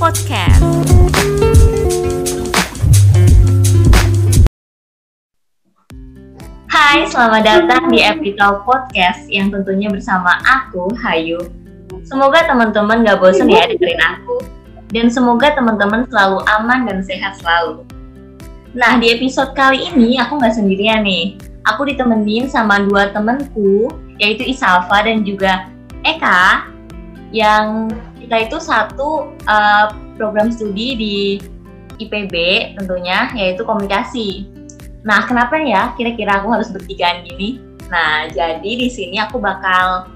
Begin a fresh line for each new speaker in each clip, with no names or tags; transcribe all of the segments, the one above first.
Podcast.
Hai, selamat datang di Epital Podcast yang tentunya bersama aku, Hayu. Semoga teman-teman gak bosan ya dengerin aku. Dan semoga teman-teman selalu aman dan sehat selalu. Nah, di episode kali ini aku nggak sendirian nih. Aku ditemenin sama dua temenku, yaitu Isalva dan juga Eka, yang kita itu satu uh, program studi di IPB tentunya, yaitu komunikasi. Nah, kenapa ya kira-kira aku harus bertigaan gini? Nah, jadi di sini aku bakal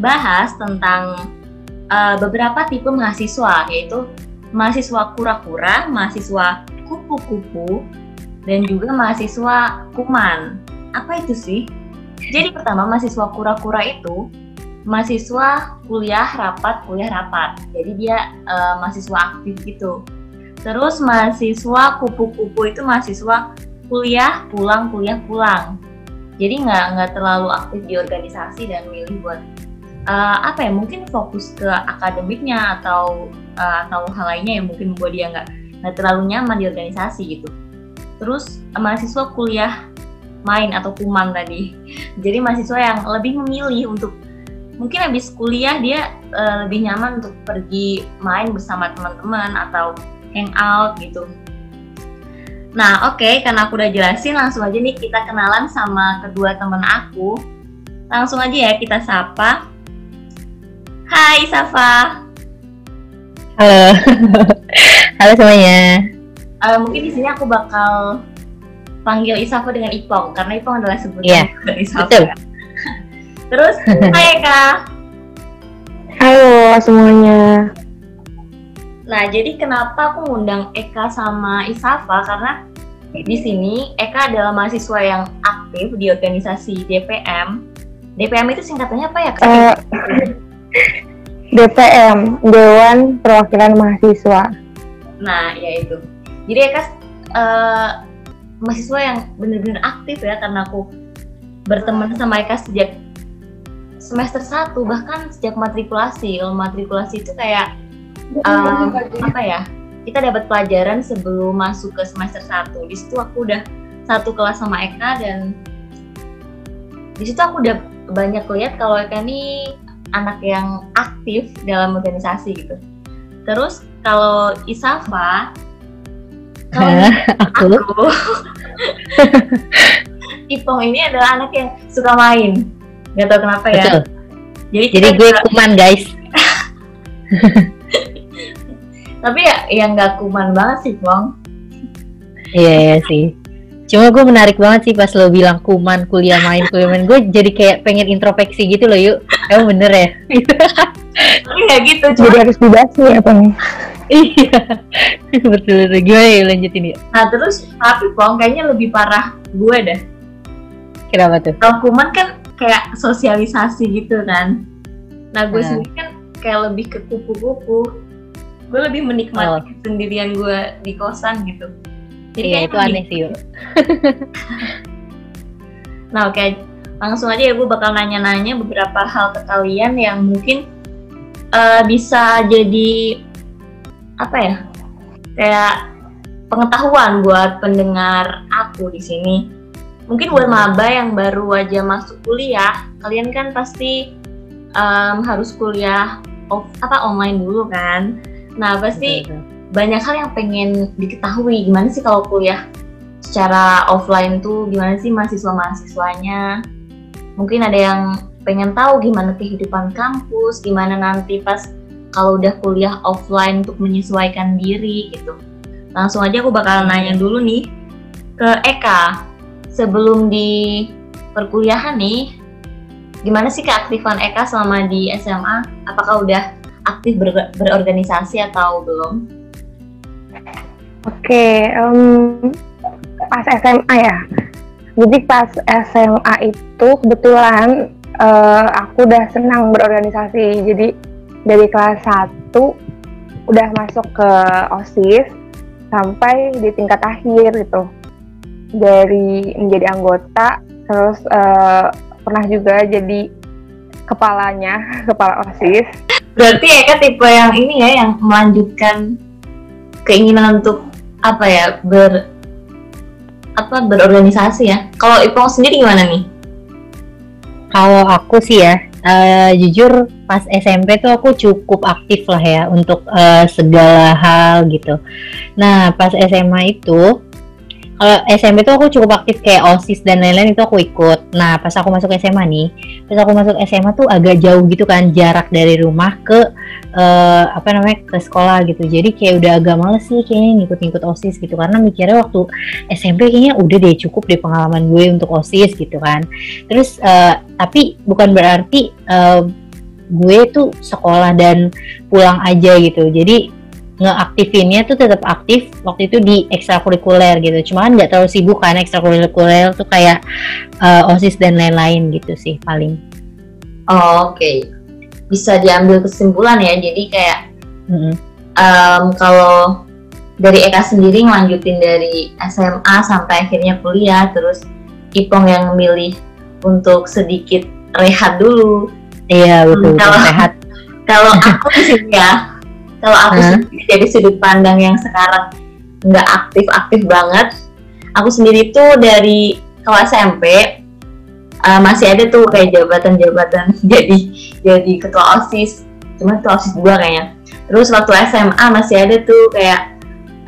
bahas tentang uh, beberapa tipe mahasiswa, yaitu mahasiswa kura-kura, mahasiswa kupu-kupu, dan juga mahasiswa kuman. Apa itu sih? Jadi pertama mahasiswa kura-kura itu mahasiswa kuliah rapat, kuliah rapat. Jadi dia uh, mahasiswa aktif gitu. Terus mahasiswa kupu-kupu itu mahasiswa kuliah pulang kuliah pulang jadi nggak nggak terlalu aktif di organisasi dan milih buat uh, apa ya mungkin fokus ke akademiknya atau uh, atau hal lainnya yang mungkin membuat dia nggak nggak terlalu nyaman di organisasi gitu terus uh, mahasiswa kuliah main atau kuman tadi jadi mahasiswa yang lebih memilih untuk mungkin habis kuliah dia uh, lebih nyaman untuk pergi main bersama teman-teman atau hangout gitu Nah, oke, okay, karena aku udah jelasin, langsung aja nih kita kenalan sama kedua temen aku. Langsung aja ya kita sapa. Hai, Safa.
Halo. Halo semuanya.
Uh, mungkin di sini aku bakal panggil Isafa dengan Ipong karena Ipong adalah sebutan
yeah,
dari Isafa. Terus, hai Kak.
Halo semuanya.
Nah, jadi kenapa aku ngundang Eka sama Isafa karena di sini Eka adalah mahasiswa yang aktif di organisasi DPM. DPM itu singkatannya apa ya? Kak? Uh,
DPM, Dewan Perwakilan Mahasiswa.
Nah, ya itu. Jadi Eka uh, mahasiswa yang benar-benar aktif ya karena aku berteman sama Eka sejak semester 1 bahkan sejak matrikulasi. Kalau matrikulasi itu kayak um, apa ya kita dapat pelajaran sebelum masuk ke semester 1 di situ aku udah satu kelas sama Eka dan di situ aku udah banyak lihat kalau Eka ini anak yang aktif dalam organisasi gitu. Terus kalau Isafa kalau aku, aku? Ipong ini adalah anak yang suka main nggak tahu kenapa ya.
Betul. jadi jadi gue kuman guys.
Tapi ya yang nggak kuman banget sih Bang.
Iya iya sih. Cuma gue menarik banget sih pas lo bilang kuman kuliah main kuliah main. Gue jadi kayak pengen introspeksi gitu loh yuk. Emang bener ya?
Tapi nggak gitu
cuma... jadi harus dibahas nih apa nih iya. Betul betul. Gimana ya lanjutin ya
nah terus tapi Bang kayaknya lebih parah gue deh.
Kenapa tuh?
Kalau kuman kan kayak sosialisasi gitu kan nah gue nah. sendiri kan kayak lebih ke kupu-kupu gue lebih menikmati oh. sendirian gue di kosan gitu
jadi iya, itu aneh sih
nah oke okay. langsung aja ya gue bakal nanya-nanya beberapa hal ke kalian yang mungkin uh, bisa jadi apa ya kayak pengetahuan buat pendengar aku di sini mungkin buat maba yang baru aja masuk kuliah kalian kan pasti um, harus kuliah off apa online dulu kan Nah, pasti betul, betul. banyak hal yang pengen diketahui. Gimana sih kalau kuliah secara offline tuh gimana sih mahasiswa-mahasiswanya? Mungkin ada yang pengen tahu gimana kehidupan kampus, gimana nanti pas kalau udah kuliah offline untuk menyesuaikan diri gitu. Langsung aja aku bakal nanya dulu nih ke Eka. Sebelum di perkuliahan nih, gimana sih keaktifan Eka selama di SMA? Apakah udah aktif ber berorganisasi atau belum?
Oke, um, pas SMA ya. Jadi pas SMA itu kebetulan uh, aku udah senang berorganisasi. Jadi dari kelas 1 udah masuk ke OSIS sampai di tingkat akhir gitu. Dari menjadi anggota terus uh, pernah juga jadi kepalanya, kepala OSIS
Berarti Eka tipe yang ini ya, yang melanjutkan keinginan untuk apa ya ber apa berorganisasi ya. Kalau Ipong sendiri gimana nih?
Kalau aku sih ya, uh, jujur pas SMP tuh aku cukup aktif lah ya untuk uh, segala hal gitu. Nah pas SMA itu kalau SMP tuh aku cukup aktif kayak OSIS dan lain-lain itu aku ikut. Nah, pas aku masuk SMA nih, pas aku masuk SMA tuh agak jauh gitu kan jarak dari rumah ke uh, apa namanya ke sekolah gitu. Jadi kayak udah agak males sih kayaknya ngikut-ngikut OSIS gitu karena mikirnya waktu SMP kayaknya udah deh cukup deh pengalaman gue untuk OSIS gitu kan. Terus uh, tapi bukan berarti uh, gue tuh sekolah dan pulang aja gitu. Jadi ngeaktifinnya tuh tetap aktif waktu itu di ekstrakurikuler gitu cuma kan nggak terlalu sibuk kan ekstrakurikuler tuh kayak uh, osis dan lain-lain gitu sih paling
oh, oke okay. bisa diambil kesimpulan ya jadi kayak mm -hmm. um, kalau dari Eka sendiri ngelanjutin dari SMA sampai akhirnya kuliah terus Ipong yang milih untuk sedikit rehat dulu
iya betul,
kalau
rehat
kalau aku sih ya kalau aku huh? sendiri dari sudut pandang yang sekarang nggak aktif-aktif banget, aku sendiri tuh dari kelas SMP uh, masih ada tuh kayak jabatan-jabatan jadi jadi ketua osis, cuma ketua osis dua kayaknya. Terus waktu SMA masih ada tuh kayak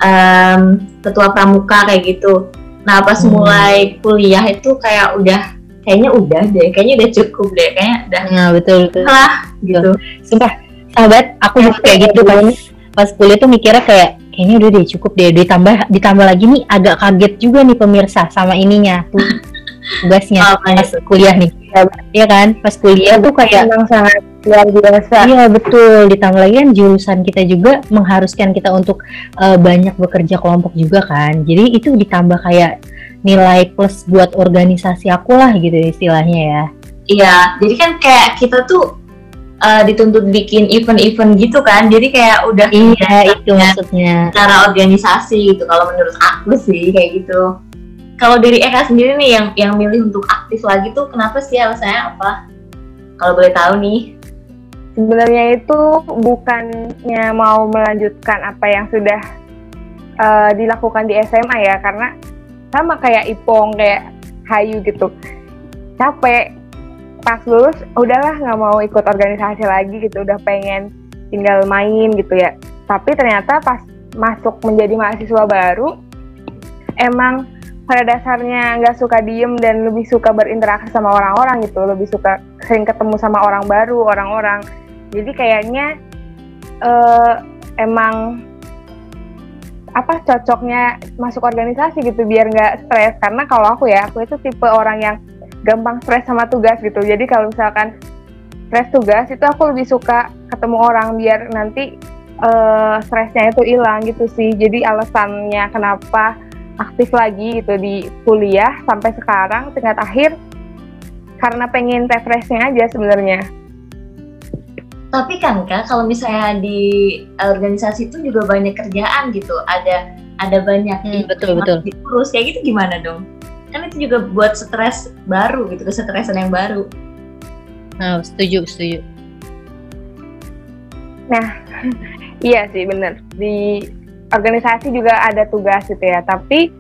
um, ketua pramuka kayak gitu. Nah pas hmm. mulai kuliah itu kayak udah kayaknya udah deh, kayaknya udah cukup deh, kayaknya udah.
Nah betul betul.
Lah gitu.
Sumpah sahabat aku juga kayak gitu pas pas kuliah tuh mikirnya kayak kayaknya udah deh cukup deh. Ditambah ditambah lagi nih agak kaget juga nih pemirsa sama ininya tuh tugasnya oh, pas kuliah nih. Iya kan? Pas kuliah tuh kayak
memang sangat luar biasa.
Iya betul. Ditambah lagi kan jurusan kita juga mengharuskan kita untuk uh, banyak bekerja kelompok juga kan. Jadi itu ditambah kayak nilai plus buat organisasi aku lah gitu istilahnya ya.
Iya jadi kan kayak kita tuh uh, dituntut bikin event-event gitu kan. Jadi kayak udah
iya itu maksudnya.
cara organisasi gitu kalau menurut aku sih kayak gitu. Kalau dari Eka sendiri nih yang yang milih untuk aktif lagi tuh kenapa sih alasannya apa? Kalau boleh tahu nih.
Sebenarnya itu bukannya mau melanjutkan apa yang sudah uh, dilakukan di SMA ya karena sama kayak Ipong kayak Hayu gitu. Capek pas lulus udahlah nggak mau ikut organisasi lagi gitu. Udah pengen tinggal main gitu ya. Tapi ternyata pas masuk menjadi mahasiswa baru emang pada dasarnya nggak suka diem dan lebih suka berinteraksi sama orang-orang gitu. Lebih suka sering ketemu sama orang baru orang-orang. Jadi kayaknya uh, emang apa cocoknya masuk organisasi gitu biar nggak stres. Karena kalau aku ya aku itu tipe orang yang gampang stres sama tugas gitu. Jadi kalau misalkan stres tugas itu aku lebih suka ketemu orang biar nanti uh, stresnya itu hilang gitu sih. Jadi alasannya kenapa aktif lagi gitu di kuliah sampai sekarang tingkat akhir karena pengen refreshing aja sebenarnya.
Tapi kan kak kalau misalnya di organisasi itu juga banyak kerjaan gitu. Ada ada banyak
hmm, betul betul.
diurus. Kayak gitu gimana dong kan itu juga buat stres baru gitu kesetresan yang baru.
Nah setuju setuju.
Nah iya sih bener. Di organisasi juga ada tugas gitu ya tapi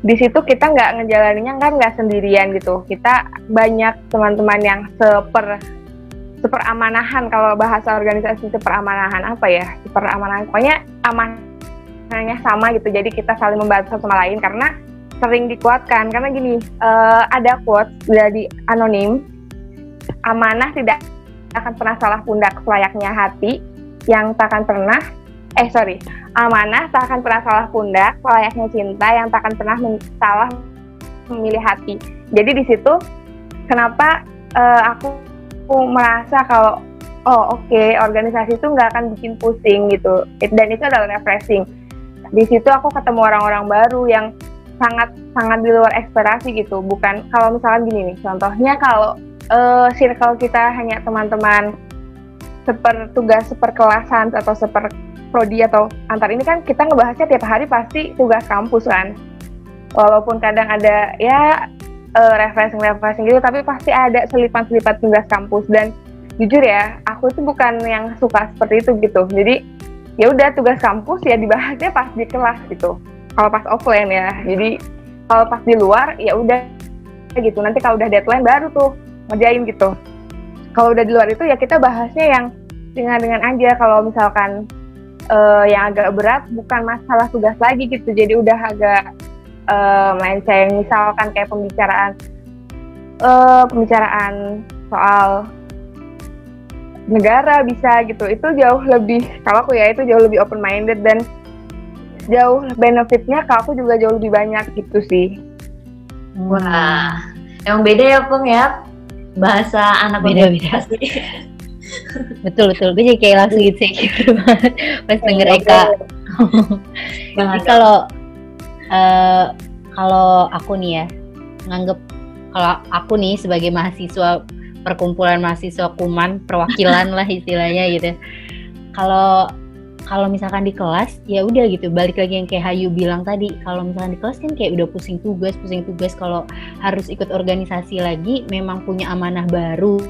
di situ kita nggak ngejalaninnya kan nggak sendirian gitu. Kita banyak teman-teman yang seper seperamanahan kalau bahasa organisasi seperamanahan apa ya? Seperamanahan pokoknya amanahnya sama gitu jadi kita saling membantu satu sama lain karena sering dikuatkan. Karena gini uh, ada quote dari anonim amanah tidak akan pernah salah pundak selayaknya hati yang tak akan pernah eh sorry. Amanah tak akan pernah salah pundak selayaknya cinta yang tak akan pernah salah memilih hati. Jadi di situ kenapa uh, aku, aku merasa kalau oh oke okay, organisasi itu nggak akan bikin pusing gitu. Dan itu adalah refreshing. Di situ aku ketemu orang-orang baru yang sangat sangat di luar ekspektasi gitu. Bukan kalau misalnya gini nih contohnya kalau uh, circle kita hanya teman-teman seper tugas seperkelasan atau seper prodi atau antar ini kan kita ngebahasnya tiap hari pasti tugas kampus kan. Walaupun kadang ada ya uh, refreshing refreshing gitu tapi pasti ada selipan-selipan tugas kampus. Dan jujur ya aku itu bukan yang suka seperti itu gitu. Jadi ya udah tugas kampus ya dibahasnya pas di kelas gitu kalau pas offline ya. Jadi kalau pas di luar ya udah gitu. Nanti kalau udah deadline baru tuh ngerjain gitu. Kalau udah di luar itu ya kita bahasnya yang dengan-dengan aja. Kalau misalkan uh, yang agak berat bukan masalah tugas lagi gitu. Jadi udah agak uh, melenceng. Misalkan kayak pembicaraan uh, pembicaraan soal negara bisa gitu. Itu jauh lebih kalau aku ya itu jauh lebih open minded dan jauh benefitnya kalau aku juga jauh lebih banyak gitu sih.
Wah emang beda ya Pung ya? Bahasa anak
beda beda. betul betul. Gue jadi kayak langsung gitu gitu pas denger Eka. jadi kalau uh, kalau aku nih ya nganggep kalau aku nih sebagai mahasiswa perkumpulan mahasiswa kuman perwakilan lah istilahnya gitu. Kalau kalau misalkan di kelas ya udah gitu. Balik lagi yang kayak Hayu bilang tadi kalau misalkan di kelas kan kayak udah pusing tugas pusing tugas. Kalau harus ikut organisasi lagi memang punya amanah baru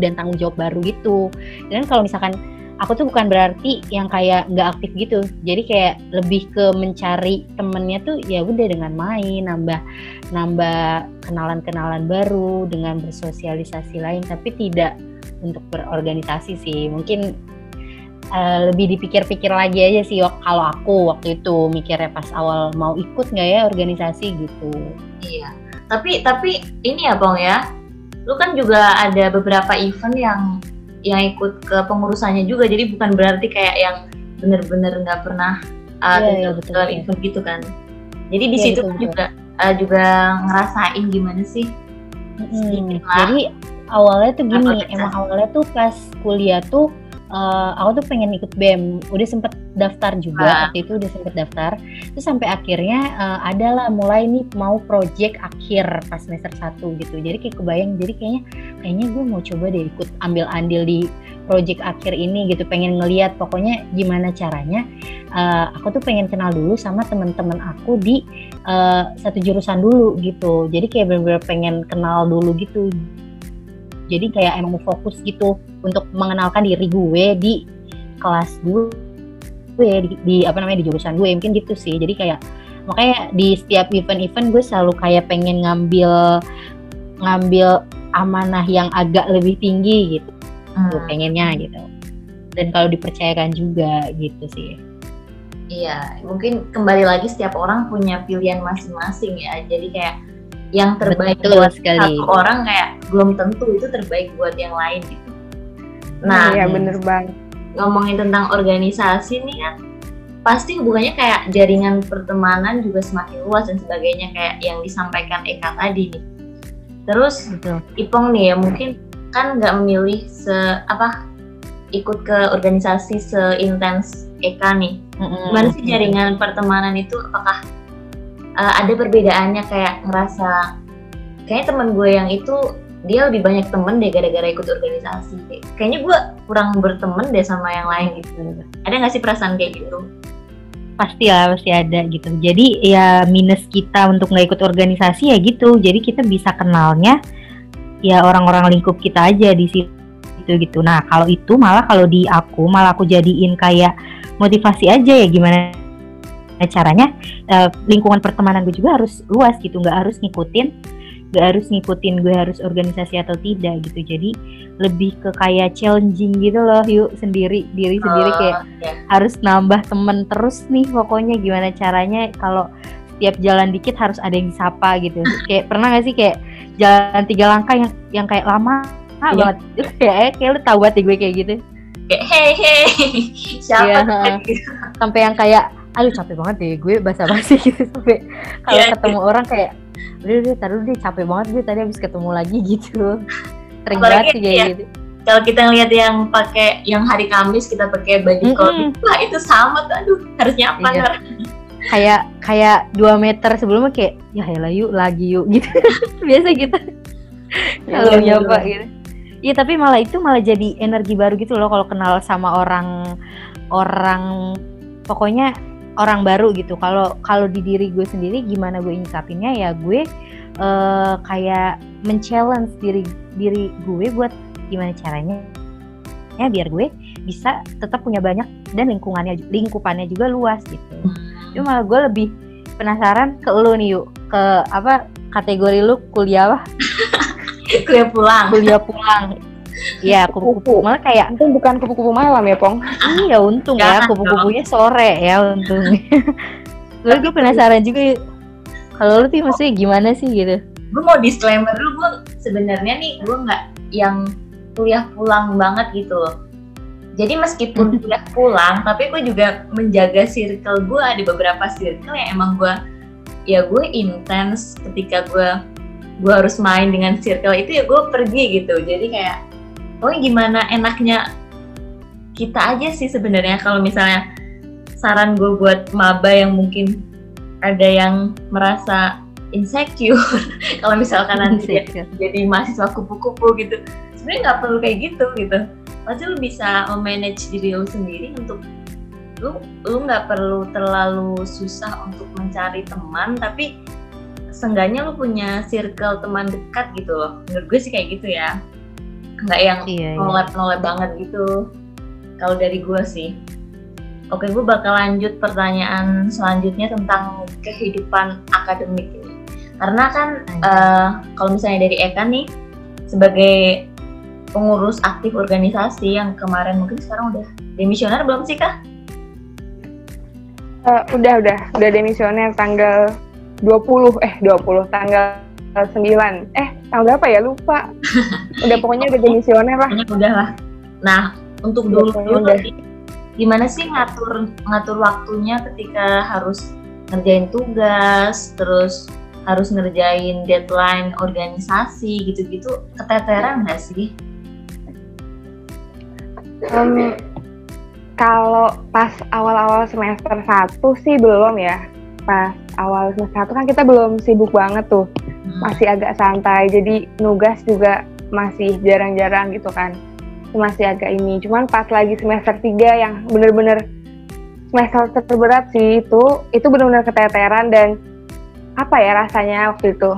dan tanggung jawab baru gitu. Dan kalau misalkan aku tuh bukan berarti yang kayak nggak aktif gitu. Jadi kayak lebih ke mencari temennya tuh ya udah dengan main nambah nambah kenalan-kenalan baru dengan bersosialisasi lain. Tapi tidak untuk berorganisasi sih. Mungkin uh, lebih dipikir-pikir lagi aja sih kalau aku waktu itu mikirnya pas awal mau ikut nggak ya organisasi gitu.
Iya. Tapi tapi ini ya bang ya. Lu kan juga ada beberapa event yang yang ikut ke pengurusannya juga. Jadi bukan berarti kayak yang bener-bener nggak pernah uh, yeah, yeah, betul, dalam yeah. event gitu kan. Jadi di yeah, situ betul, juga Uh, juga ngerasain gimana sih?
Hmm, jadi awalnya tuh gini emang awalnya tuh pas kuliah tuh uh, aku tuh pengen ikut BEM. Udah sempet daftar juga ah. waktu itu udah sempet daftar. Terus sampai akhirnya uh, adalah mulai nih mau project akhir pas semester 1 gitu. Jadi kayak kebayang jadi kayaknya kayaknya gue mau coba deh ikut ambil andil di project akhir ini gitu. Pengen ngeliat pokoknya gimana caranya. Uh, aku tuh pengen kenal dulu sama teman-teman aku di uh, satu jurusan dulu gitu. Jadi kayak bener-bener pengen kenal dulu gitu. Jadi kayak emang fokus gitu untuk mengenalkan diri gue di kelas gue di, di apa namanya di jurusan gue mungkin gitu sih jadi kayak makanya di setiap event-event gue selalu kayak pengen ngambil ngambil amanah yang agak lebih tinggi gitu hmm. gue pengennya gitu dan kalau dipercayakan juga gitu sih
iya mungkin kembali lagi setiap orang punya pilihan masing-masing ya jadi kayak yang terbaik Betul buat sekali. satu orang kayak belum tentu itu terbaik buat yang lain gitu.
Nah, iya bener banget.
Ngomongin tentang organisasi nih kan, pasti hubungannya kayak jaringan pertemanan juga semakin luas dan sebagainya kayak yang disampaikan Eka tadi nih. Terus Betul. Ipong nih ya mungkin kan nggak memilih se apa ikut ke organisasi seintens Eka nih. Mm-hmm. Gimana sih jaringan pertemanan itu apakah uh, ada perbedaannya kayak ngerasa kayaknya temen gue yang itu dia lebih banyak temen deh gara-gara ikut organisasi kayaknya gue kurang berteman deh sama yang lain gitu. Ada nggak sih perasaan kayak gitu?
Pasti lah pasti ada gitu. Jadi ya minus kita untuk nggak ikut organisasi ya gitu. Jadi kita bisa kenalnya ya orang-orang lingkup kita aja di situ gitu. Nah kalau itu malah kalau di aku malah aku jadiin kayak motivasi aja ya gimana caranya uh, lingkungan pertemanan gue juga harus luas gitu, nggak harus ngikutin, nggak harus ngikutin gue harus organisasi atau tidak gitu. Jadi lebih ke kayak challenging gitu loh, yuk sendiri diri sendiri oh, kayak yeah. harus nambah temen terus nih. Pokoknya gimana caranya kalau setiap jalan dikit harus ada yang disapa gitu. kayak pernah gak sih kayak jalan tiga langkah yang yang kayak lama yeah. banget. kayak kayak lu tahu banget gue kayak gitu.
Kayak hey hey siapa yeah,
sampai yang kayak aduh capek banget deh gue basa-basi gitu sampai kalau yeah. ketemu orang kayak udah udah taruh deh capek banget gue tadi habis ketemu lagi gitu sering banget sih kayak ya. gitu
kalau kita ngeliat yang pakai yang hari Kamis kita pakai baju mm -hmm. wah itu sama tuh aduh harusnya apa iya.
kayak kayak dua meter sebelumnya kayak ya ya yuk lagi yuk gitu biasa gitu iya, kalau iya, nyapa gitu Iya tapi malah itu malah jadi energi baru gitu loh kalau kenal sama orang orang pokoknya orang baru gitu. Kalau kalau di diri gue sendiri gimana gue nyikapinnya? Ya gue uh, kayak men-challenge diri diri gue buat gimana caranya ya biar gue bisa tetap punya banyak dan lingkungannya lingkupannya juga luas gitu. Cuma malah gue lebih penasaran ke lu nih yuk ke apa kategori lu kuliah lah
kuliah pulang.
Kuliah pulang Iya, kupu-kupu. Malah kayak
Untung bukan kupu-kupu malam ya, Pong.
iya untung ya kupu-kupunya sore ya untung. Lalu gue penasaran juga kalau lu tuh maksudnya gimana sih gitu?
gue mau disclaimer dulu gue sebenarnya nih gue nggak yang kuliah pulang banget gitu loh jadi meskipun kuliah pulang tapi gue juga menjaga circle gue ada beberapa circle yang emang gue ya gue intens ketika gue gue harus main dengan circle itu ya gue pergi gitu jadi kayak oh gimana enaknya kita aja sih sebenarnya kalau misalnya saran gue buat maba yang mungkin ada yang merasa insecure. Kalau misalkan nanti
Insecure.
jadi mahasiswa kupu-kupu gitu. Sebenarnya nggak perlu kayak gitu gitu. Pasti lu bisa memanage diri lu sendiri untuk lu lu nggak perlu terlalu susah untuk mencari teman tapi seenggaknya lu punya circle teman dekat gitu loh. Menurut gue sih kayak gitu ya nggak yang
Iya, iya.
nolep nolep banget gitu kalau dari gue sih oke gue bakal lanjut pertanyaan selanjutnya tentang kehidupan akademik ini karena kan eh, kalau misalnya dari Eka nih sebagai pengurus aktif organisasi yang kemarin mungkin sekarang udah demisioner belum sih kak?
Eh, udah, udah. Udah demisioner tanggal 20, eh 20, tanggal 9. Eh, tanggal berapa ya? Lupa. Udah pokoknya udah demisioner lah.
Udah lah. Nah untuk dulu dulu
udah.
gimana sih ngatur ngatur waktunya ketika harus ngerjain tugas, terus harus ngerjain deadline organisasi gitu-gitu keteteran nggak sih?
Em, kalau pas awal-awal semester 1 sih belum ya. Pas awal semester 1 kan kita belum sibuk banget tuh.
Hmm.
Masih agak santai. Jadi nugas juga masih jarang-jarang gitu kan. Masih agak ini. Cuman pas lagi semester 3 yang bener-bener semester terberat sih itu, itu bener-bener keteteran dan apa ya rasanya waktu itu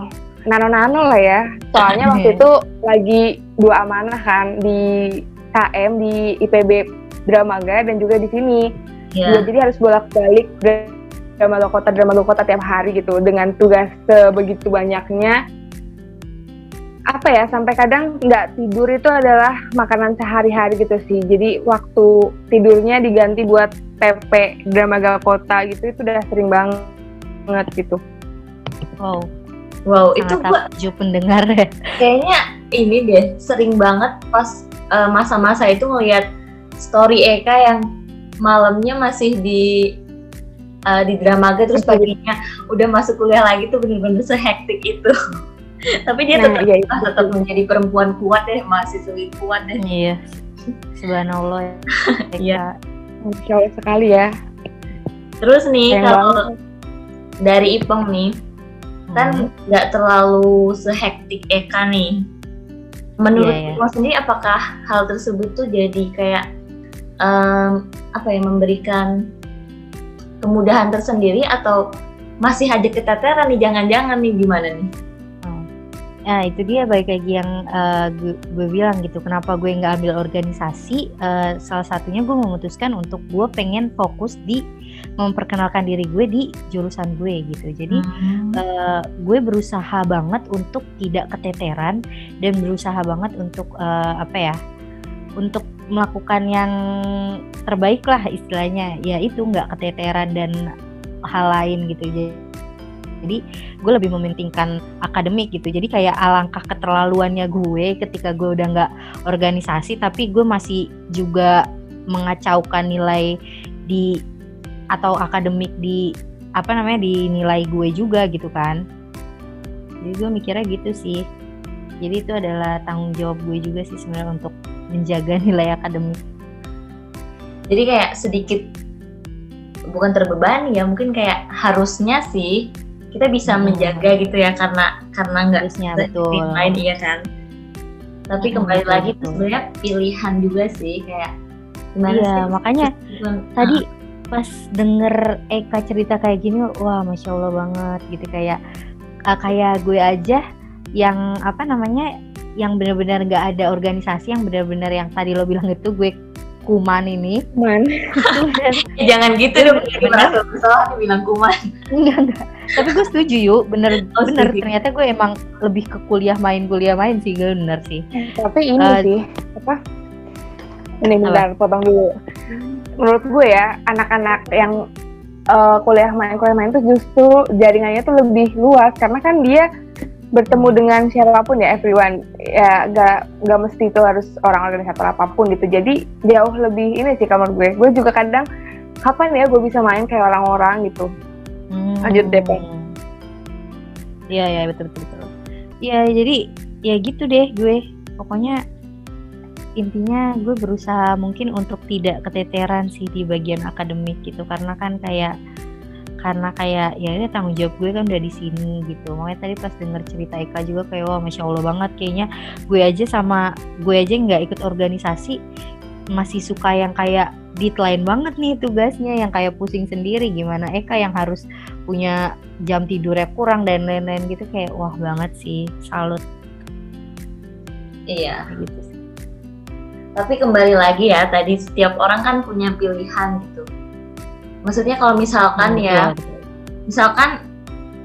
nano-nano lah ya. Soalnya waktu itu lagi dua amanah kan di KM di IPB Dramaga dan juga di sini.
Ya,
jadi harus bolak-balik drama kota drama kota tiap hari gitu dengan tugas sebegitu banyaknya. Apa ya sampai kadang nggak tidur itu adalah makanan sehari-hari gitu sih. Jadi waktu tidurnya diganti buat TP Dramaga Kota gitu itu udah sering banget gitu.
Wow,
Wow itu
sangat
gua
takjub pendengar ya.
kayaknya ini deh sering banget pas eh, masa-masa itu ngeliat story Eka yang malamnya masih di eh, di Dramaga terus paginya udah masuk kuliah lagi tuh bener-bener sehektik itu. Tapi dia
Nah,
tetap
iya, itu.
tetap menjadi perempuan kuat deh, mahasiswi kuat deh.
Iya. Subhanallah ya.
Iya.
Masya Allah sekali ya.
Terus nih
Sayang
kalau
banget.
dari Ipeng nih kan
Hmm.
nggak terlalu sehektik Eka nih. Menurut
Iya, iya.
Ipeng sendiri apakah hal tersebut tuh jadi kayak em, apa ya memberikan kemudahan tersendiri atau masih ada keteteran nih jangan-jangan nih gimana nih?
Nah itu dia balik lagi yang eh, gue, gue bilang gitu kenapa gue nggak ambil organisasi eh, salah satunya gue memutuskan untuk gue pengen fokus di memperkenalkan diri gue di jurusan gue gitu jadi
Hmm.
eh, gue berusaha banget untuk tidak keteteran dan berusaha banget untuk eh, apa ya untuk melakukan yang terbaik lah istilahnya. Ya itu nggak keteteran dan hal lain gitu. Jadi gue lebih mementingkan akademik gitu. Jadi kayak alangkah keterlaluannya gue ketika gue udah nggak organisasi tapi gue masih juga mengacaukan nilai di atau akademik di apa namanya di nilai gue juga gitu kan. Jadi gue mikirnya gitu sih. Jadi itu adalah tanggung jawab gue juga sih sebenarnya untuk menjaga nilai akademik
Jadi kayak sedikit bukan terbebani ya, mungkin kayak harusnya sih kita bisa
Hmm.
menjaga gitu ya karena karena nggak lain iya kan. Tapi
Hmm,
kembali
betul,
lagi itu
betul.
sebenarnya pilihan juga sih kayak gimana
Iya,
sih?
makanya
Meskipun-
tadi pas denger Eka cerita kayak gini wah masya Allah banget gitu kayak eh, kayak gue aja yang apa namanya yang benar-benar nggak ada organisasi yang benar-benar yang tadi lo bilang itu gue kuman ini
Man.
Jangan gitu dong, merasa bersalah dibilang kuman.
enggak enggak tapi gue setuju yuk bener
Oh,
bener
setuju.
ternyata gue emang lebih ke kuliah main kuliah main sih gue bener sih
Tapi ini
Eh,
sih apa? Ini bentar, potong dulu. Menurut gue ya, anak-anak yang eh, kuliah main kuliah main tuh justru jaringannya tuh lebih luas karena kan dia bertemu dengan siapa pun ya everyone ya gak gak mesti itu harus orang organisator apa pun gitu jadi jauh lebih ini sih kamar gue gue juga kadang kapan ya gue bisa main kayak orang-orang gitu
Hmm.
Lanjut deh, Peng.
Iya ya betul betul betul. Iya jadi ya gitu deh gue. Pokoknya intinya gue berusaha mungkin untuk tidak keteteran sih di bagian akademik gitu karena kan kayak karena kayak ya ini tanggung jawab gue kan udah di sini gitu makanya tadi pas denger cerita Eka juga kayak wah masya Allah banget kayaknya gue aja sama gue aja nggak ikut organisasi masih suka yang kayak deadline banget nih tugasnya yang kayak pusing sendiri gimana Eka yang harus punya jam tidurnya kurang dan lain-lain gitu kayak wah banget sih salut
Iya.
gitu sih.
Tapi kembali lagi ya, tadi setiap orang kan punya pilihan gitu. Maksudnya kalau misalkan
Hmm,
ya,
betul, betul.
misalkan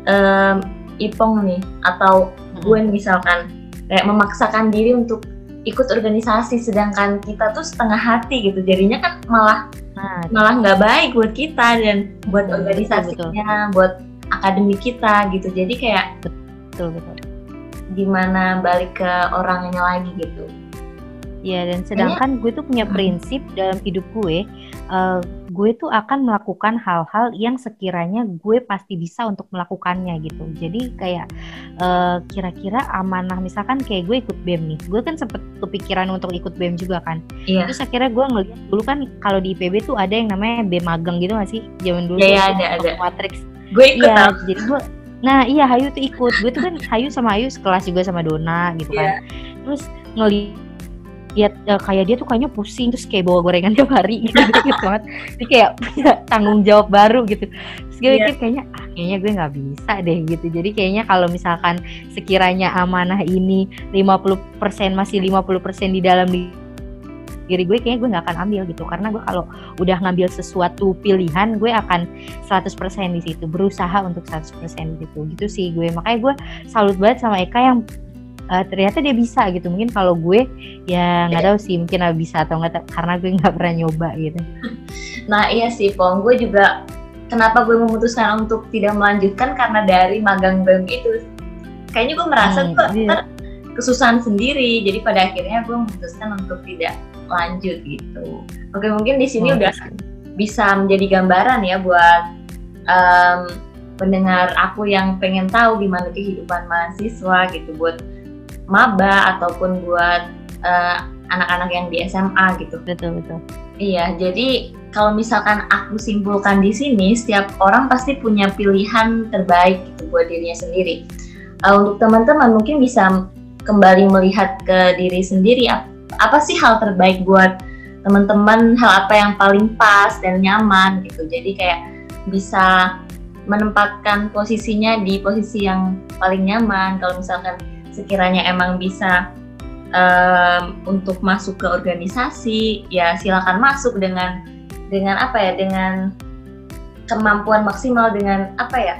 em, Ipong nih atau
Hmm.
gue misalkan kayak memaksakan diri untuk ikut organisasi sedangkan kita tuh setengah hati gitu jadinya kan malah
Nah,
malah nggak baik buat kita dan buat
Betul,
organisasinya buat akademik kita gitu jadi kayak
betul betul.
gimana balik ke orangnya lagi gitu
Ya dan sedangkan gue tuh punya
Hmm.
prinsip dalam hidup gue, eh, gue tuh akan melakukan hal-hal yang sekiranya gue pasti bisa untuk melakukannya gitu. Jadi kayak eh, kira-kira amanah misalkan kayak gue ikut BEM nih, gue kan sempet kepikiran untuk ikut BEM juga kan.
iya
Terus akhirnya gue ngeliat dulu kan kalau di IPB tuh ada yang namanya BEM magang gitu gak sih? Zaman dulu
Iya,
tuh
iya, ada, ada.
Matrix
gue ikut
Iya,
tau.
jadi gue Nah iya Hayu tuh ikut Gue tuh kan Hayu sama Hayu sekelas juga sama Dona gitu
Iya.
kan Terus ngeliat eh, kayak dia tuh kayaknya pusing Terus kayak bawa gorengan tiap hari gitu, gitu banget. Jadi kayak punya tanggung jawab baru gitu. Terus gue
Iya.
mikir kayaknya ah, Kayaknya gue gak bisa deh gitu. Jadi kayaknya kalau misalkan sekiranya amanah ini 50% masih 50% di dalam di- diri gue kayaknya gue nggak akan ambil gitu. Karena gue kalau udah ngambil sesuatu pilihan gue akan 100% di situ berusaha untuk 100% gitu gitu sih gue. Makanya gue salut banget sama Eka yang eh, ternyata dia bisa gitu. Mungkin kalau gue ya nggak tahu sih mungkin nggak bisa atau nggak karena gue nggak pernah nyoba gitu.
Nah iya sih Pong, gue juga kenapa gue memutuskan untuk tidak melanjutkan? Karena dari magang BEM itu kayaknya gue merasa
Hmm,
gue
iya.
ntar kesusahan sendiri. Jadi pada akhirnya gue memutuskan untuk tidak lanjut gitu. Oke mungkin di sini
Wah,
udah bisa menjadi gambaran ya buat em, pendengar aku yang pengen tahu gimana kehidupan mahasiswa gitu buat maba ataupun buat eh, anak-anak yang di SMA gitu.
betul betul
Iya, jadi kalau misalkan aku simpulkan di sini, setiap orang pasti punya pilihan terbaik gitu buat dirinya sendiri. Eh, untuk teman-teman mungkin bisa kembali melihat ke diri sendiri ap- apa sih hal terbaik buat teman-teman, hal apa yang paling pas dan nyaman gitu. Jadi kayak bisa menempatkan posisinya di posisi yang paling nyaman. Kalau misalkan sekiranya emang bisa em, untuk masuk ke organisasi ya silakan masuk dengan dengan apa ya dengan kemampuan maksimal dengan apa ya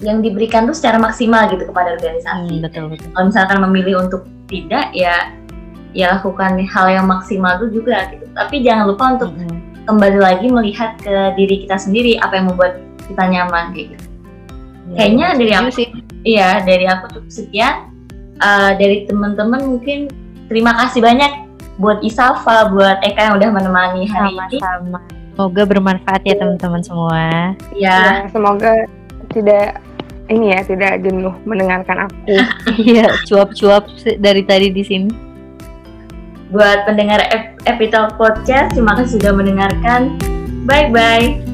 yang diberikan tuh secara maksimal gitu kepada organisasi.
Hmm, betul betul
Kalau misalkan memilih untuk tidak ya ya lakukan hal yang maksimal itu juga gitu. Tapi jangan lupa untuk
Mm-mm.
kembali lagi melihat ke diri kita sendiri apa yang membuat kita nyaman kayak gitu.
Ya,
Kayaknya dari
setuju
aku-
sih
Iya, dari aku cukup sekian. Eh, dari teman-teman mungkin terima kasih banyak buat Isafa, buat Eka yang udah menemani hari ini.
sama-sama semoga bermanfaat ya teman-teman semua
Ya,
Ya, semoga tidak ini ya tidak jenuh mendengarkan aku.
iya cuap-cuap dari tadi di sini
buat pendengar Ep- Epital Podcast, terima kasih sudah mendengarkan. Bye bye.